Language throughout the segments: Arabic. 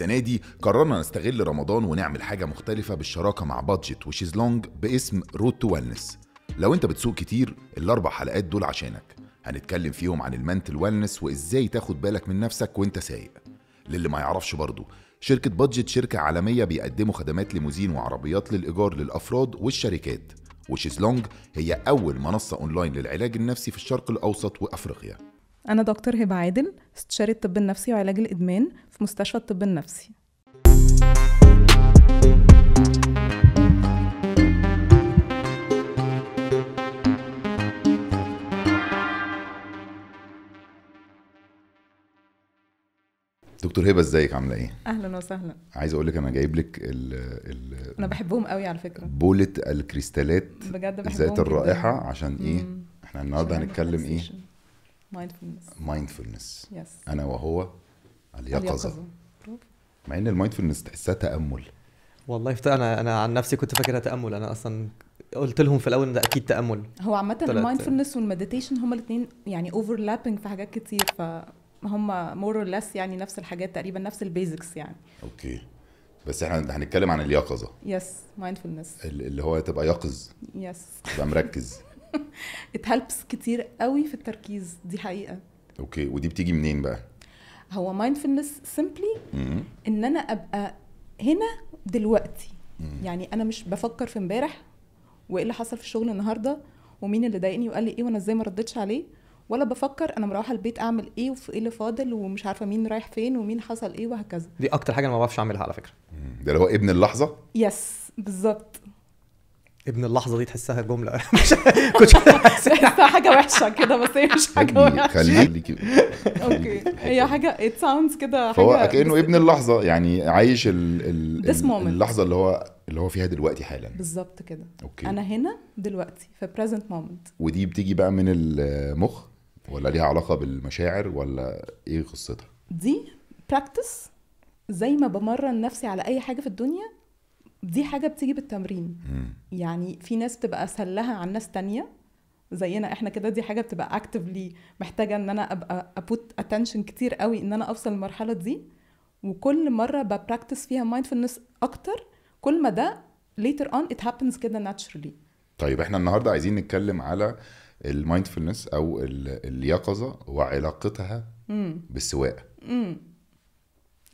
السنة دي قررنا نستغل رمضان ونعمل حاجة مختلفة بالشراكة مع Budget و Shezlong باسم Road to Wellness لو انت بتسوق كتير الأربع حلقات دول عشانك. هنتكلم فيهم عن ال mental wellness وإزاي تاخد بالك من نفسك وانت سايق. للي ما يعرفش برضه شركة Budget شركة عالمية بيقدموا خدمات ليموزين وعربيات للإيجار للأفراد والشركات و Shezlong هي أول منصة أونلاين للعلاج النفسي في الشرق الأوسط وأفريقيا. أنا دكتور هبة عادل استشاري الطب النفسي وعلاج الإدمان في مستشفى الطب النفسي دكتور هبة إزيك عاملة إيه؟ أهلا وسهلا عايز أقول لك أنا جايب لك ال ال أنا بحبهم قوي على فكرة بولة الكريستالات بجد بحبهم ذات الرائحة عشان إيه؟ مم. إحنا النهارده هنتكلم إيه؟ mindfulness mindfulness yes أنا وهو اليقظة. مع إن ال mindfulness تحسها تأمل. والله فت... أنا أنا عن نفسي كنت فاكرها تأمل. أنا أصلا قلت لهم في الأول إن ده أكيد تأمل. هو طلعت- ال mindfulness وال meditation هما الاثنين يعني overlapping في حاجات كتير فهم more or less يعني نفس الحاجات تقريبا نفس ال basics يعني. okay. بس إحنا هنتكلم عن اليقظة. yes mindfulness ال- اللي هو تبقى يقظ. yes تبقى مركز. it helps كتير قوي في التركيز دي حقيقة okay ودي بتيجي منين بقى؟ هو mindfulness simply. إن أنا أبقى هنا دلوقتي مم. يعني أنا مش بفكر في امبارح وإيه اللي حصل في الشغل النهارده ومين اللي ضايقني وقال لي إيه وأنا إزاي ما ردتش عليه ولا بفكر أنا مروحة البيت أعمل إيه وفي إيه اللي فاضل ومش عارفة مين رايح فين ومين حصل إيه وهكذا دي أكتر حاجة أنا ما بعرفش أعملها على فكرة. ده اللي هو ابن اللحظة yes بالظبط ابن اللحظة دي تحسها جملة. مش كنت تحسها حاجة وحشة كده بس هي مش حاجة وحشة. خليكي okay. هي حاجة. it sounds كده حاجة كأنه ابن اللحظة يعني عايش ال ال This ال- moment. اللحظة اللي هو اللي هو فيها دلوقتي حالا. بالظبط كده. okay. أنا هنا دلوقتي في present moment. ودي بتيجي بقى من المخ ولا ليها علاقة بالمشاعر؟ ولا إيه قصتها؟ دي practice زي ما بمرن نفسي على أي حاجة في الدنيا دي حاجة بتيجي بالتمرين. مم. يعني في ناس بتبقى اسهل لها عن ناس تانية زينا إحنا كده دي حاجة بتبقى actively محتاجة إن أنا أبقى put attention كتير قوي إن أنا أوصل للمرحلة دي. وكل مرة ب practice فيها mindfulness أكتر كل ما ده later on it happens كده naturally. طيب إحنا النهارده عايزين نتكلم على ال mindfulness أو ال- اليقظة وعلاقتها امم بالسواقة. امم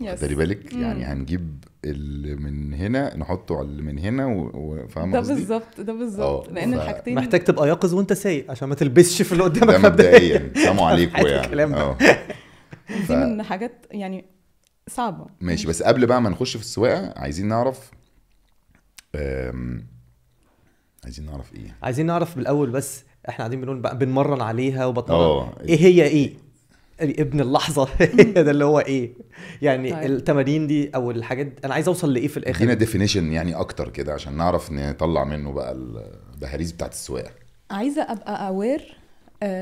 yes خدي بالك؟ مم. يعني هنجيب اللي من هنا نحطه على اللي من هنا و- وفاهم ده بالظبط ده بالظبط. آه، لأن ف- الحاجتين محتاج تبقى يقظ وانت سايق عشان ما تلبسش في اللي قدامك ده مبدئيا. سلام عليكم يعني. الكلام ده. آه. ف- دي من حاجات يعني صعبة. ماشي بس قبل بقى ما نخش في السواقة عايزين نعرف أم... عايزين نعرف إيه؟ عايزين نعرف بالأول بس إحنا قاعدين بنقول بقى بنمرن عليها وبتمرن. آه. إيه هي إيه؟ ابن اللحظة. ده اللي هو إيه؟ يعني طيب. التمارين دي أو الحاجات أنا عايز أوصل لإيه في ادينا الآخر definition يعني أكتر كده عشان نعرف نطلع منه بقى البهاريز بتاعت السواقة. عايزة أبقى aware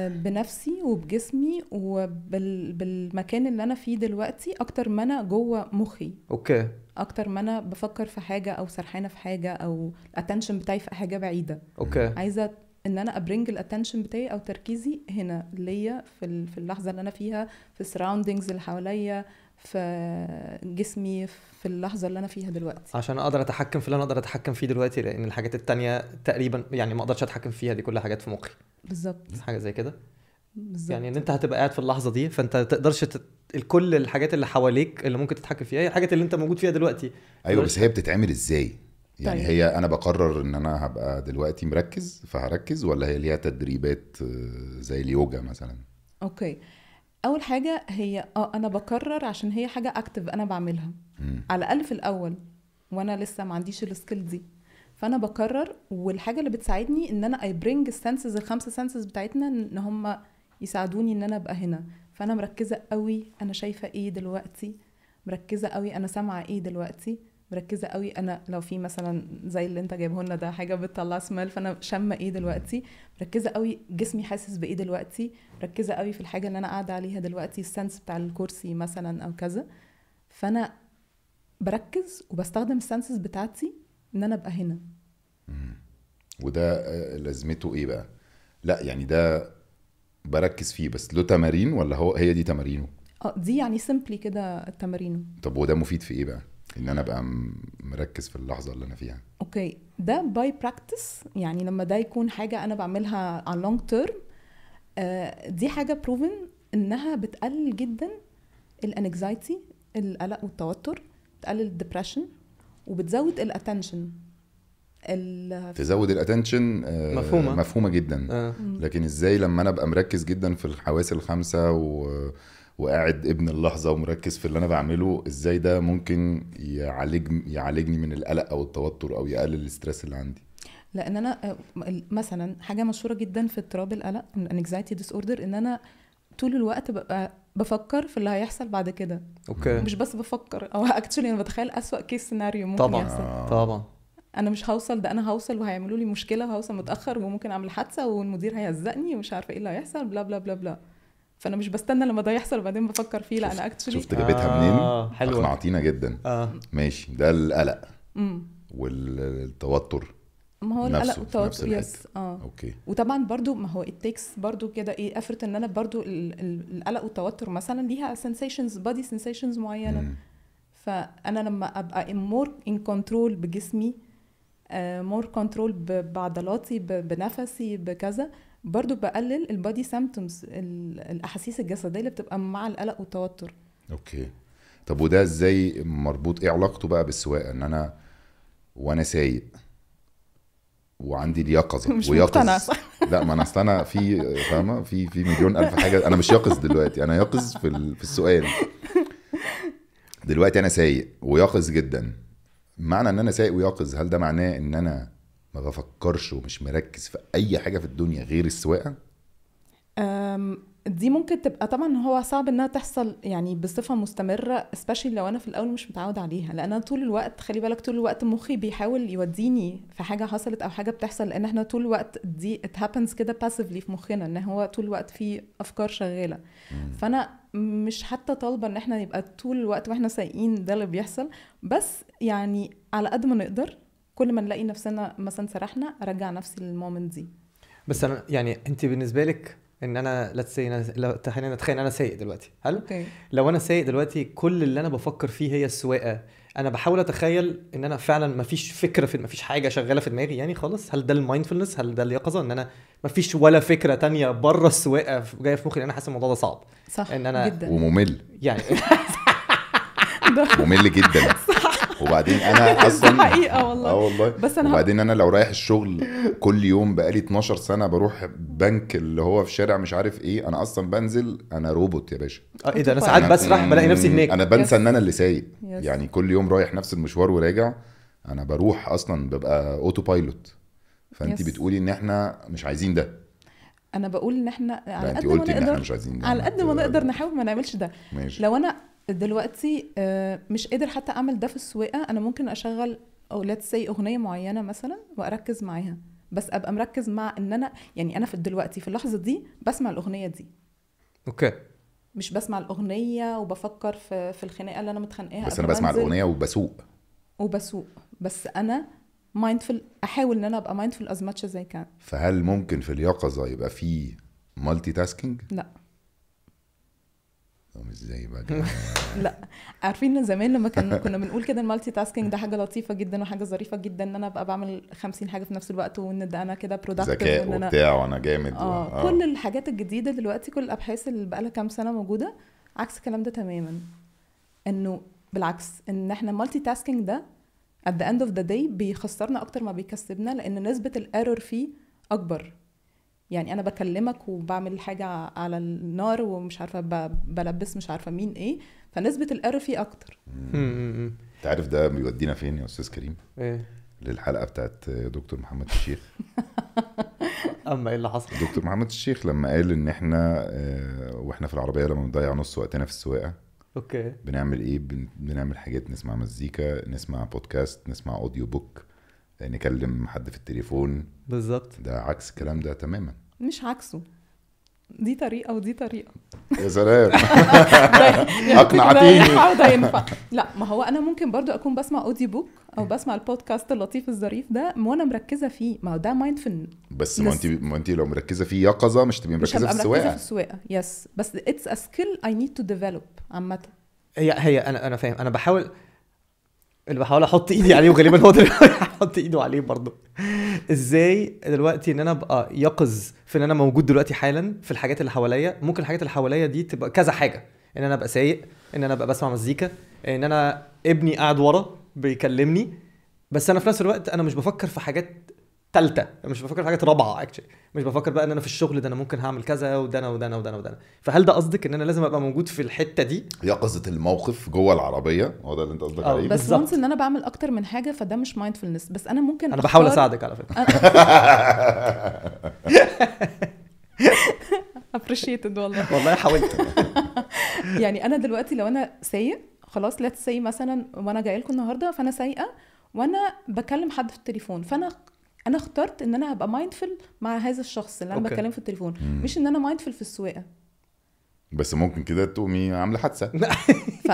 بنفسي وبجسمي وبالمكان اللي أنا فيه دلوقتي أكتر ما أنا جوه مخي. أوكي. أكتر ما أنا بفكر في حاجة أو سرحانة في حاجة أو ال attention بتاعي في حاجة بعيدة. أوكي. عايزة إن أنا ا bring ال attention بتاعي أو تركيزي هنا ليا في ال- في اللحظة اللي أنا فيها في ال surroundings اللي حواليا في جسمي في اللحظة اللي أنا فيها دلوقتي. عشان أقدر أتحكم في اللي أنا أقدر أتحكم فيه دلوقتي لأن الحاجات التانية تقريبا يعني ما أقدرش أتحكم فيها دي كلها حاجات في مخي. بالظبط. حاجة زي كده؟ بالظبط. يعني إن أنت هتبقى قاعد في اللحظة دي فأنت تقدرش تت... كل الحاجات اللي حواليك اللي ممكن تتحكم فيها هي الحاجات اللي أنت موجود فيها دلوقتي. أيوه بس هي بتتعمل إزاي؟ يعني طيب. هي أنا بقرر إن أنا هبقى دلوقتي مركز فهركز ولا هي ليها تدريبات آه، زي اليوجا مثلا؟ أوكي. أول حاجة هي آه أنا بكرر عشان هي حاجة active أنا بعملها. مم. على الأقل في الأول وأنا لسه ما عنديش ال skill دي. فأنا بكرر والحاجة اللي بتساعدني إن أنا أ bring ال senses الخمسة senses بتاعتنا إن هم يساعدوني إن أنا أبقى هنا. فأنا مركزة قوي أنا شايفة إيه دلوقتي؟ مركزة قوي أنا سامعة إيه دلوقتي؟ مركزة قوي. أنا لو في مثلا زي اللي أنت جايبه لنا ده حاجة بتطلع سمال فأنا شامة إيه دلوقتي؟ مركزة قوي. جسمي حاسس بإيه دلوقتي؟ مركزة قوي في الحاجة اللي أنا قاعدة عليها دلوقتي السنس بتاع الكرسي مثلا أو كذا. فأنا بركز وبستخدم السنسز بتاعتي إن أنا أبقى هنا. وده آه، لازمته إيه بقى؟ لا يعني ده بركز فيه بس له تمارين ولا هو هي دي تمارينه؟ آه دي يعني simply كده التمارين. طب وده مفيد في إيه بقى؟ إن أنا أبقى مركز في اللحظة اللي أنا فيها. أوكي. ده by practice يعني لما ده يكون حاجة أنا بعملها على long term دي حاجة proven إنها بتقلل جدا ال anxiety القلق والتوتر بتقلل ال depression وبتزود ال attention ال تزود ال attention مفهومة. مفهومة جدا. آه. لكن إزاي لما أنا أبقى مركز جدا في الحواس الخمسة و... وقاعد ابن اللحظة ومركز في اللي أنا بعمله إزاي ده ممكن يعالج يعالجني من القلق أو التوتر أو يقلل ال stress اللي عندي؟ لأن أنا آه، مثلا حاجة مشهورة جدا في اضطراب القلق ال anxiety disorder إن أنا طول الوقت ببقى بفكر في اللي هيحصل بعد كده. أوكي. مش بس بفكر أو actually أنا بتخيل أسوأ case scenario ممكن طبعا يحصل. آه. طبعا. أنا مش هوصل ده أنا هوصل وهيعملوا لي مشكلة وهوصل متأخر وممكن أعمل حادثة والمدير هيهزقني ومش عارفة إيه اللي هيحصل بلا بلا بلا بلا فأنا مش بستنى لما ده يحصل وبعدين بفكر فيه. لا أنا actually شفت جابتها منين؟ آه، حلوة. أقنعتينا جدا. آه. ماشي. ده القلق امم والتوتر ما هو نفسه القلق والتوتر. yes آه. أوكي. وطبعا برضو ما هو ال attacks برضو كده إيه effort إن أنا برضو ال- ال- القلق والتوتر مثلا ليها sensations body sensations معينة. مم. فأنا لما أبقى more in control بجسمي more control بعضلاتي بنفسي بكذا برضو بقلل ال body symptoms الأحاسيس الجسدية اللي بتبقى مع القلق والتوتر. أوكي. طب وده إزاي مربوط؟ إيه علاقته بقى بالسواقة؟ إن أنا وأنا سايق وعندي اليقظة. مش ويقظ؟ لا ما أنا أصل أنا في فاهمة؟ في في مليون ألف حاجة. أنا مش يقظ دلوقتي. أنا يقظ في ال- في السؤال. دلوقتي أنا سايق ويقظ جدا. معنى إن أنا سايق ويقظ هل ده معناه إن أنا ما بفكرش ومش مركز في أي حاجة في الدنيا غير السواقة؟ دي ممكن تبقى طبعا هو صعب إنها تحصل يعني بصفة مستمرة especially لو أنا في الأول مش متعود عليها. لأن أنا طول الوقت خلي بالك طول الوقت مخي بيحاول يوديني في حاجة حصلت أو حاجة بتحصل لأن إحنا طول الوقت دي it happens كده passively في مخنا إن هو طول الوقت في أفكار شغالة. فأنا مش حتى طالبة إن إحنا نبقى طول الوقت وإحنا سايقين ده اللي بيحصل بس يعني على قد ما نقدر كل ما نلاقي نفسنا مثلا سرحنا أرجع نفسي لل moment دي. بس أنا يعني أنت بالنسبة لك إن أنا let's say لو خلينا نتخيل أنا سايق دلوقتي هل أوكي. لو أنا سايق دلوقتي كل اللي أنا بفكر فيه هي السواقة أنا بحاول أتخيل إن أنا فعلا مفيش فكرة في مفيش حاجة شغالة في دماغي؟ يعني خالص هل ده ال mindfulness؟ هل ده اليقظة؟ إن أنا مفيش ولا فكرة تانية بره السواقة جاية في مخي؟ لأن أنا حاسس الموضوع ده صعب. صح إن أنا- جدا. وممل. يعني ممل جدا. وبعدين أنا أصلا حقيقة والله. آه والله. بس أنا وبعدين أنا لو رايح الشغل كل يوم بقالي 12 سنة بروح بنك اللي هو في شارع مش عارف إيه أنا أصلا بنزل أنا روبوت يا باشا. آه إيه ده؟ أنا ساعات بسرح بلاقي نفسي هناك. أنا بنسى. إن أنا اللي سايق. يعني كل يوم رايح نفس المشوار وراجع أنا بروح أصلا ببقى auto pilot فانت. بتقولي إن إحنا مش عايزين ده. أنا بقول إن إحنا على قد ما قلتي إن إحنا نقدر مش عايزين ده. على قد ما نقدر نحاول ما نعملش ده. ماشي. لو أنا دلوقتي آه، مش قادر حتى أعمل ده في السواقة. أنا ممكن أشغل أو let's say أغنية معينة مثلا وأركز معاها. بس أبقى مركز مع إن أنا يعني أنا في دلوقتي في اللحظة دي بسمع الأغنية دي. أوكي. مش بسمع الأغنية وبفكر في في الخناقة اللي أنا متخانقاها بس أنا بسمع الأغنية وبسوق. وبسوق. بس أنا mindful أحاول إن أنا أبقى mindful as much as I can فهل ممكن في اليقظة يبقى في multitasking لا. إزاي بقى كده؟ لا عارفين زمان لما كنا كنا بنقول كده ال multitasking ده حاجة لطيفة جدا وحاجة ظريفة جدا إن أنا أبقى بعمل 50 حاجة في نفس الوقت وإن ده أنا كده productive ذكاء وبتاع وأنا جامد و- آه كل الحاجات الجديدة دلوقتي كل الأبحاث اللي بقى لها كام سنة موجودة عكس الكلام ده تماما. إنه بالعكس إن إحنا multitasking ده at the end of the day بيخسرنا أكتر ما بيكسبنا لأن نسبة ال error فيه أكبر. يعني أنا بكلمك وبعمل حاجة على النار ومش عارفة بلبس مش عارفة مين إيه فنسبة ال error فيه أكتر. امم أنت عارف ده بيودينا فين يا أستاذ كريم؟ إيه؟ للحلقة بتاعت دكتور محمد الشيخ. أما إيه اللي حصل؟ دكتور محمد الشيخ لما قال إن إحنا آه، وإحنا في العربية لما بنضيع نص وقتنا في السواقة أوكي. بنعمل إيه؟ بن- بنعمل حاجات نسمع مزيكا نسمع بودكاست نسمع audio book نكلم حد في التليفون. بالظبط. ده عكس الكلام ده تماما. مش عكسه. دي طريقة ودي طريقة. يا سلام. يعني أقنعتيني. ده ينفع لا ما هو أنا ممكن برضو أكون بسمع audio book أو بسمع البودكاست اللطيف الظريف ده وأنا مركزة فيه. ما هو ده mindful بس ما انت. ما انت لو مركزة في يقظه مش تبقي مركزة في مركزة في السواقة. السواقه yes بس it's a skill I need to develop عامة. هي هي أنا أنا فاهم. أنا بحاول اللي بحاول أحط إيدي عليه وغالبا هو دلوقتي هحط إيده عليه برضه. إزاي دلوقتي إن أنا أبقى يقظ في إن أنا موجود دلوقتي حالا في الحاجات اللي حواليا؟ ممكن الحاجات اللي حواليا دي تبقى كذا حاجة. إن أنا أبقى سايق إن أنا أبقى بسمع مزيكا إن أنا ابني قاعد ورا بيكلمني. بس أنا في نفس الوقت أنا مش بفكر في حاجات تالتة. مش بفكر في حاجات رابعة actually مش بفكر بقى إن أنا في الشغل ده أنا ممكن هعمل كذا وده أنا وده أنا وده أنا وده أنا. فهل ده قصدك إن أنا لازم أبقى موجود في الحتة دي؟ يقظه الموقف جوه العربية هو ده اللي أنت قصدك آه، عليه؟ بس بالظبط. وانس إن أنا بعمل أكتر من حاجة فده مش mindfulness بس أنا ممكن أنا بحاول أساعدك على فكرة. appreciated والله. والله حاولت. يعني أنا دلوقتي لو أنا سايق خلاص let's say مثلا وأنا جاية لكم النهارده فأنا سايقة وأنا بكلم حد في التليفون فأنا أنا اخترت إن أنا هبقى mindful مع هذا الشخص اللي أنا okay. بتكلم في التليفون مم. مش إن أنا mindful في السواقة بس ممكن كده تقومي عاملة حادثة ف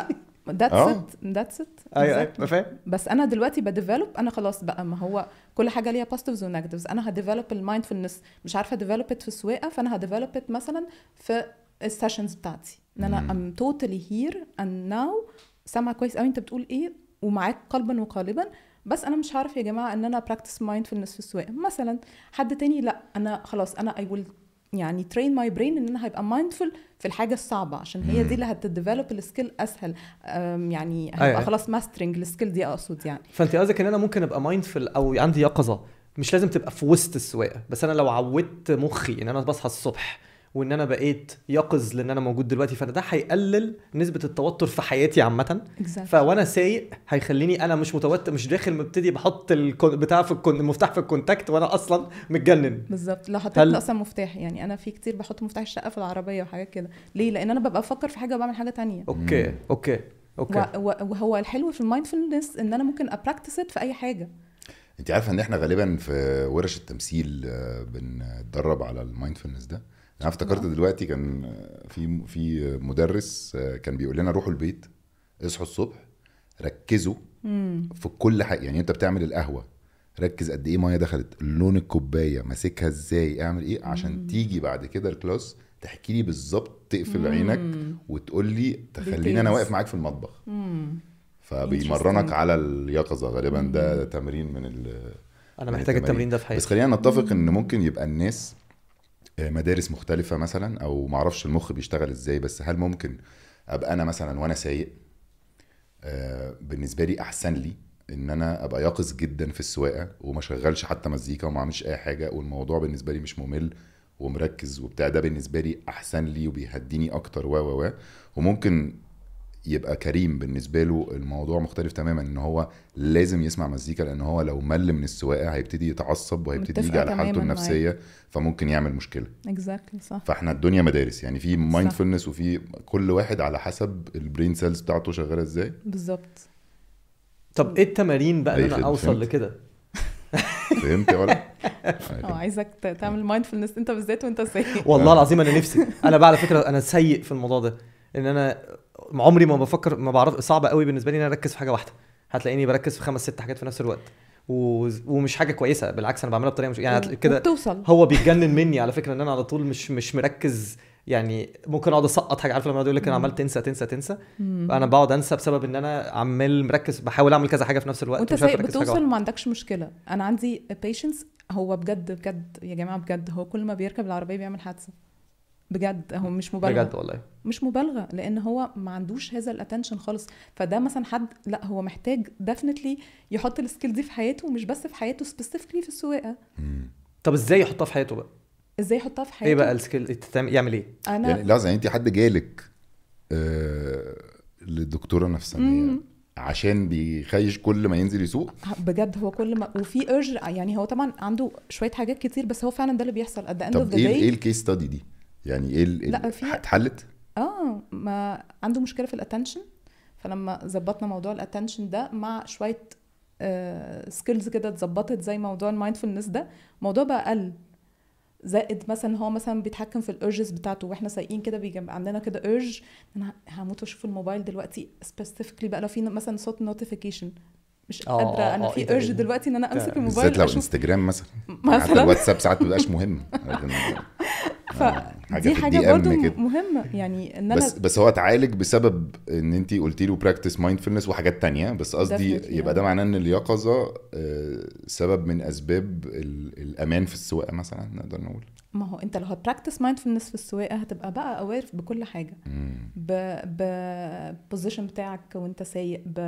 آه. it that's it أيوه أيوه فاهم بس أنا دلوقتي ب develop أنا خلاص بقى ما هو كل حاجة ليها positives و negatives أنا ه develop ال mindfulness مش عارفة develop في السواقة فأنا ه develop مثلا في ال sessions بتاعتي إن أنا. I'm totally here and now سامعة كويس قوي أنت بتقول إيه ومعاك قلبا وقالبا بس أنا مش عارف يا جماعة إن أنا practice mindfulness في السواقة. مثلا حد تاني لأ أنا خلاص أنا I will يعني train my brain إن أنا هيبقى mindful في الحاجة الصعبة عشان هي. دي اللي هت develop ال skill أسهل. يعني أيوة. هيبقى خلاص mastering ال skill دي أقصد يعني. فانت قصدك إن أنا ممكن أبقى mindful أو عندي يقظة؟ مش لازم تبقى في وسط السواقة. بس أنا لو عودت مخي إن أنا بصحى الصبح وإن أنا بقيت يقظ لأن أنا موجود دلوقتي فده ده هيقلل نسبة التوتر في حياتي عامة. Exactly. فو أنا سايق هيخليني أنا مش متوتر مش داخل مبتدي بحط الكون بتاع في الكون المفتاح في الكونتاكت وأنا أصلا متجنن. بالظبط. لو حطيت هل- أصلا مفتاح يعني أنا في كتير بحط مفتاح الشقة في العربية وحاجات كده. ليه؟ لأن أنا ببقى بفكر في حاجة وبعمل حاجة تانية. أوكي أوكي أوكي. وهو الحلو في ال mindfulness إن أنا ممكن ا practice في أي حاجة. انت عارفة ان إحنا غالبا في ورش التمثيل آه، بنتدرب على ال mindfulness ده. أنا افتكرت آه. دلوقتي كان في في مدرس آه، كان بيقول لنا روحوا البيت اصحوا الصبح ركزوا في كل حاجة. يعني انت بتعمل القهوة ركز قد إيه مية دخلت لون الكوباية ماسكها إزاي اعمل إيه؟ عشان مم. تيجي بعد كده الكلاس تحكي لي بالظبط تقفل عينك وتقول لي تخليني. أنا واقف معاك في المطبخ. امم فبيمرنك. على اليقظة. غالبا ده تمرين من ال أنا محتاج التمارين. التمرين ده في بس حياتي خلينا نتفق إن ممكن يبقى الناس آه، مدارس مختلفة مثلا أو معرفش المخ بيشتغل إزاي بس هل ممكن أبقى أنا مثلا وأنا سايق؟ آه، بالنسبة لي أحسن لي إن أنا أبقى يقظ جدا في السواقة وما شغلش حتى مزيكا وما أعملش أي حاجة والموضوع بالنسبة لي مش ممل ومركز وبتاع. ده بالنسبة لي أحسن لي وبيهديني أكتر و و و. وممكن يبقى كريم بالنسبة له الموضوع مختلف تماما إن هو لازم يسمع مزيكا لأن هو لو مل من السواقة هيبتدي يتعصب وهيبتدي يجي على حالته النفسية فممكن يعمل مشكلة. exactly صح. فإحنا الدنيا مدارس يعني في mindfulness وفي كل واحد على حسب ال brain cells بتاعته شغالة إزاي. بالظبط. طب إيه التمارين بقى إن أنا خدمة، أوصل. لكده؟ فهمت ولا آه عايزك ت- تعمل mindfulness أنت بالذات وأنت سايق. والله العظيم أنا نفسي. أنا بقى على فكرة أنا سيء في الموضوع ده. إن أنا عمري ما بفكر ما بعرف صعب قوي بالنسبة لي إن أنا أركز في حاجة واحدة. هتلاقيني بركز في خمس ست حاجات في نفس الوقت. و... ومش حاجة كويسة بالعكس أنا بعملها بطريقة مش يعني كده وبتوصل. هو بيتجنن مني على فكرة إن أنا على طول مش مش مركز يعني ممكن أقعد أسقط حاجة. عارف لما يقول لك أنا. عمال تنسى تنسى؟ تنسى. أنا بقعد أنسى بسبب إن أنا عمال مركز بحاول أعمل كذا حاجة في نفس الوقت. وأنت مش عارف بتوصل. وما عندكش مشكلة. أنا عندي patience هو بجد بجد يا جماعة بجد. هو كل ما بيركب العربية بيعمل حادثة. بجد هو مش مبالغة. بجد والله. مش مبالغة لأن هو ما عندوش هذا ال attention خالص. فده مثلا حد لا هو محتاج definitely يحط ال skill دي في حياته ومش بس في حياته specifically في السواقة. طب إزاي يحطها في حياته بقى؟ إزاي يحطها في حياته إيه بقى ال skill يعمل إيه؟ أنا يعني لحظه يعني انت حد جالك آه للدكتورة نفسانية. عشان بيخش كل ما ينزل يسوق؟ بجد هو كل ما وفي urge يعني هو طبعا عنده شوية حاجات كتير بس هو فعلا ده اللي بيحصل at the end of طب the إيه day. إيه ال case study دي؟ يعني إيه ال- لا، في- اتحلت؟ آه ما عنده مشكلة في ال attention فلما ظبطنا موضوع ال attention ده مع شوية skills كده اتظبطت زي موضوع ال mindfulness ده الموضوع بقى قل. زائد مثلا هو مثلا بيتحكم في ال urges بتاعته وإحنا سايقين كده بيجي عندنا كده urge أنا هموت وأشوف الموبايل دلوقتي specifically بقى لو في مثلا صوت notification مش آه، قادرة آه، أنا آه، في إيه urge إيه ده؟ دلوقتي إن أنا أمسك الموبايل بالذات لو انستجرام مثلا. حتى مثلا الواتساب ساعات مبيبقاش مهم. فدي في حاجة إم برضو كده. مهمة يعني إن أنا بس بس هو اتعالج بسبب إن انت قلتي له practice mindfulness وحاجات تانية بس قصدي يبقى ده آه. معناه إن اليقظة آه، سبب من أسباب ال- الأمان في السواقة مثلا نقدر نقول ما هو أنت لو هت practice mindfulness في السواقة هتبقى بقى aware بكل حاجة مم. ب position بتاعك وأنت سايق ب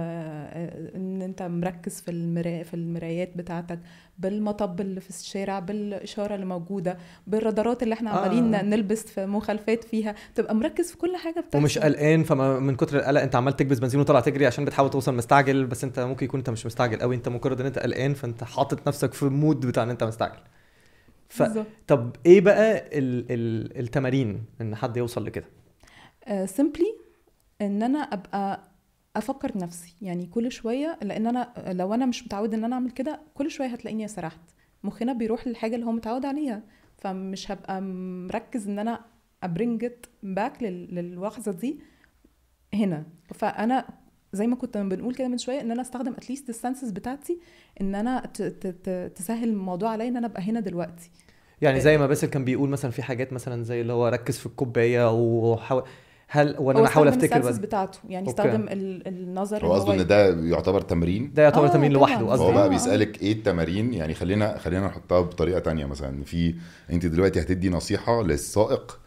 إن أنت مركز في المرا... في المرايات بتاعتك بالمطب اللي في الشارع بالإشارة اللي موجودة بالرادارات اللي إحنا آه. عمالين نلبس في مخالفات فيها تبقى مركز في كل حاجة بتحصل. ومش قلقان فما من كتر القلق انت عمال تكبس بنزين وطلع تجري عشان بتحاول توصل مستعجل بس انت ممكن يكون انت مش مستعجل قوي انت مجرد ان انت قلقان فانت حاطط نفسك في ال mood بتاع ان انت مستعجل. ف... طب إيه بقى ال... ال... التمارين ان حد يوصل لكده؟ simply ان أنا ابقى أفكر نفسي يعني كل شوية لأن أنا لو أنا مش متعود ان أنا اعمل كده كل شوية هتلاقيني سرحت. مخنا بيروح للحاجة اللي هو متعود عليها. فمش هبقى مركز إن أنا ا bring it back للحظه دي هنا. فأنا زي ما كنت بنقول كده من شوية إن أنا أستخدم at least ال senses بتاعتي إن أنا تسهل الموضوع عليا إن أنا أبقى هنا دلوقتي. يعني زي ما باسل كان بيقول مثلا في حاجات مثلا زي اللي هو ركز في الكوباية وحاول هل وأنا أنا احاول أفتكر بس بتاعته يعني. استخدم ال- النظر هو إن قصده إن ده يعتبر تمرين ده يعتبر آه، تمرين. لوحده قصدي بقى آه. بيسألك إيه التمارين يعني خلينا خلينا نحطها بطريقة تانية مثلا في أنت دلوقتي هتدي نصيحة للسائق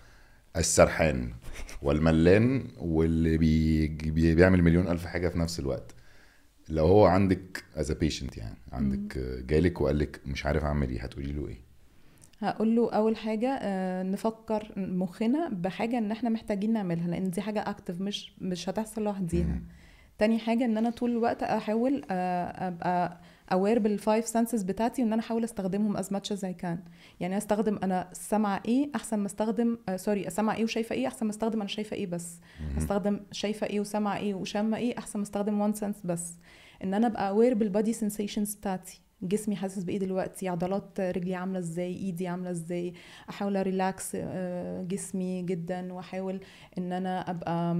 السرحان والملان واللي بي بي- بيعمل مليون ألف حاجة في نفس الوقت لو هو عندك as patient يعني عندك جالك وقال لك مش عارف أعمل إيه هتقولي له إيه هقول له أول حاجة آه، نفكر مخنا بحاجة إن إحنا محتاجين نعملها لأن دي حاجة active مش مش هتحصل لوحديها. تاني حاجة إن أنا طول الوقت أحاول آه، أبقى aware بال five senses بتاعتي وإن أنا أحاول أستخدمهم as much as I can يعني أستخدم أنا سامعة إيه أحسن ما أستخدم آه sorry سامعة إيه وشايفة إيه أحسن ما أستخدم أنا شايفة إيه بس. أستخدم شايفة إيه وسامعة إيه وشامة إيه أحسن ما أستخدم one sense بس. إن أنا أبقى aware بال body sensations بتاعتي. جسمي حاسس بإيه دلوقتي؟ عضلات رجلي عاملة إزاي؟ إيدي عاملة إزاي؟ أحاول أ relax آه، جسمي جدا وأحاول إن أنا أبقى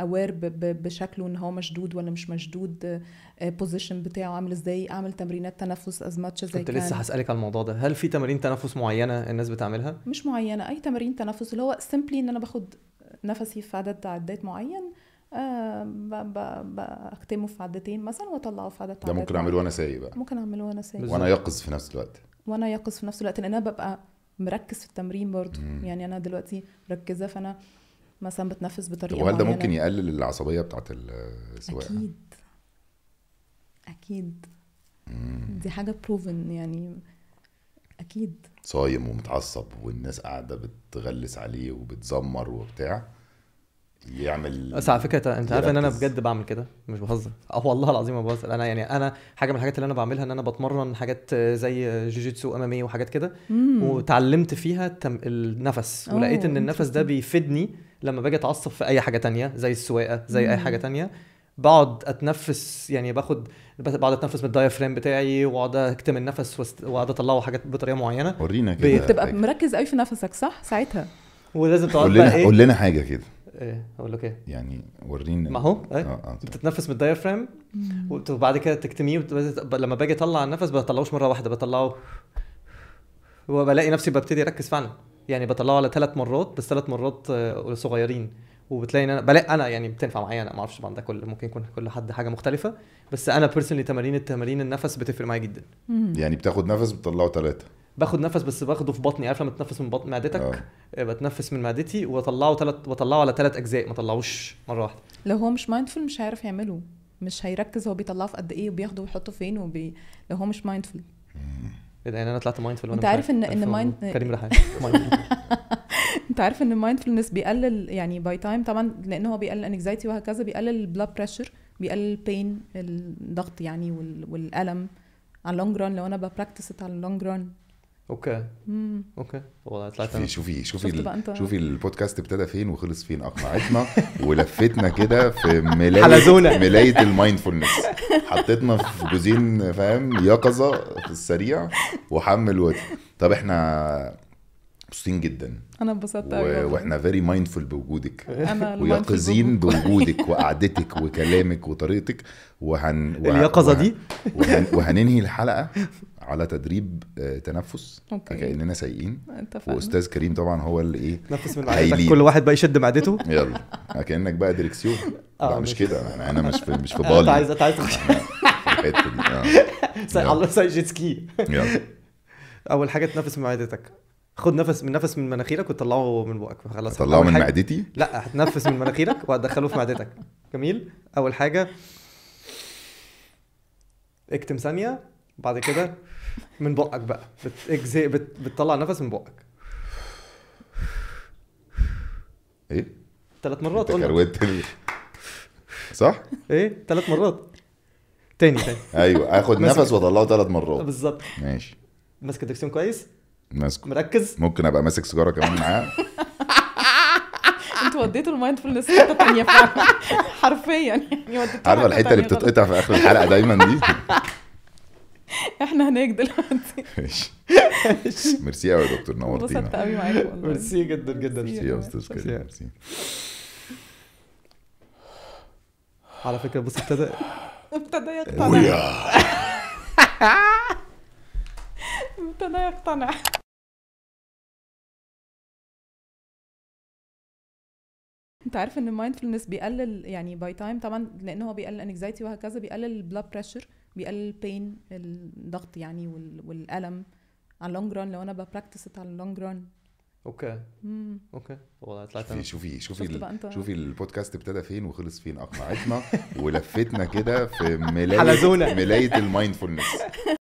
aware بشكله إن هو مشدود ولا مش مشدود position بتاعه عامل إزاي؟ أعمل تمرينات تنفس as much زي كنت لسه هسألك على الموضوع ده. هل في تمارين تنفس معينة الناس بتعملها؟ مش معينة أي تمارين تنفس اللي هو سيمبلي إن أنا باخد نفسي في عدد عدات معين آه ب- ب- بكتمه في عدتين مثلا وأطلعه في عدد ده ممكن أعمله. وأنا سايق بقى. ممكن أعمله وأنا سايق. وأنا يقظ في نفس الوقت. وأنا يقظ في نفس الوقت لأن أنا ببقى مركز في التمرين برضو مم. يعني أنا دلوقتي مركزة فأنا مثلا بتنفس بطريقة وهل ده. ممكن يقلل العصبية بتاعت السواقة؟ أكيد. أكيد. مم. دي حاجة بروفن يعني. أكيد. صايم ومتعصب والناس قاعدة بتغلس عليه وبتزمر وبتاع. يعمل بس على فكرة أنت عارف إن أنا. بجد بعمل كده؟ مش بهزر. أه والله العظيم ما بهزر. أنا يعني أنا حاجة من الحاجات اللي أنا بعملها إن أنا بتمرن حاجات زي جوجيتسو امامي وحاجات كده. وتعلمت فيها التم... النفس. ولقيت إن النفس ده. بيفيدني لما باجي أتعصب في أي حاجة تانية زي السواقة زي أي مم. حاجة تانية. بقعد أتنفس يعني باخد بقعد أتنفس من ال diaphragm بتاعي وأقعد أكتم النفس وأقعد أطلعه حاجات بطريقة معينة. ورينا كده. بتبقى. مركز قوي في نفسك صح؟ ساعتها. ولازم تقعد قول لنا قول لنا حاجة كده. إيه أقول لك إيه. يعني ورينا ما هو آه إيه آه بتتنفس من ال diaphragm وبعد كده تكتميه وت- لما باجي اطلع النفس بطلعوش مرة واحدة بطلعه. وبلاقي نفسي ببتدي اركز فعلا. يعني بطلعه على ثلاث مرات بس ثلاث مرات آه، صغيرين. وبتلاقي ان أنا بلاقي أنا يعني بتنفع معايا أنا ما أعرفش طبعا ده كل ممكن يكون كل حد حاجة مختلفة بس أنا personally تمارين التمارين النفس بتفرق معايا جدا. يعني بتاخد نفس بتطلعه ثلاثة باخد نفس بس باخده في بطني عارف لما تتنفس من بطن معدتك؟ آه. آه، بتنفس من معدتي واطلعه ثلاث واطلعه على ثلاث أجزاء ما اطلعوش مرة واحدة. لو هو مش mindful مش هيعرف يعمله. مش هيركز هو بيطلعه في قد إيه وبياخده ويحطه فين وبي... لو هو مش مايندفول إيه ده؟ يعني أنا طلعت mindful أنت عارف إن- إن mind- كريم رحال. أنت عارف إن ال mindfulness بيقلل يعني by time طبعا لأن هو بيقلل anxiety وهكذا بيقلل ال blood pressure بيقلل ال pain الضغط يعني وال... والألم على ال long run لو أنا ب practice على ال long run okay. مم. أوكي. والله طلعت. شوفي شوفي شوفي ال-؟ شوفي البودكاست ابتدى فين وخلص فين أقنعتنا ولفتنا كده في ملايه حلزونة. ملاية ال mindfulness. حطيتنا في جزئين فاهم يقظة في السريع وحمل وقت. طب إحنا مبسوطين جدا. أنا انبسطت و... قوي وإحنا فيري مايندفول بوجودك. أنا ويقظين بوجودك وقعدتك وكلامك وطريقتك. وهن وه- اليقظة وه- دي؟ وهن... وهننهي الحلقة. على تدريب آه، تنفس أوكي. كأننا سايقين. وأستاذ كريم طبعا هو اللي إيه نفس من. معدتك كل واحد بقى يشد معدته؟ يلا. كانك بقى دريكسيون آه، لا مش. كده. أنا أنا مش في مش في أنت بالي. عايز أنت عايز في الحتة دي. آه. سايق الله سايق جيت سكي يلا. أول حاجة تنفس من معدتك. خد نفس من نفس من مناخيرك وتطلعه من بقك. خلاص. طلعه من معدتي؟ لا هتنفس من مناخيرك وهتدخله في معدتك. جميل. أول حاجة. اكتم ثانية. بعد كده من بقك بقى. بتجزي بت... بتطلع نفس من بقك. إيه؟ ثلاث مرات أنت قلنا. كروت ال- صح؟ إيه؟ ثلاث مرات. تاني تاني. أيوه آخد ماسك- نفس واطلعه ثلاث مرات. بالظبط. ماشي. ماسك الدريكسيون كويس؟ ماسكه مركز؟ ممكن أبقى ماسك سيجارة كمان معاه؟ أنتوا وديتوا ال mindfulness حتة ثانية فعلا. حرفيا. يعني عارفة الحتة اللي. بتتقطع في آخر الحلقة دايما دي؟ إحنا هناك دلوقتي. ماشي. ميرسي قوي يا دكتور انبسطت نورتينا قوي معاكم والله. ميرسي جدا جدا. ميرسي. يا أستاذ كريم ميرسي. على فكرة بص ابتدى. ابتدى يقتنع. ويا ابتدى يقتنع. انت عارف إن ال mindfulness بيقلل يعني by time طبعا لأن هو بيقلل anxiety وهكذا بيقلل ال blood pressure بيقلل ال pain الضغط يعني وال- والألم على ال long run لو أنا ب practice على اللونج ران أوكي. okay. والله طلعت شوفي شوفي شوفي؟ شوفي البودكاست ابتدى فين وخلص فين أقنعتنا ولفتنا كده في ملايه. ملاية ال mindfulness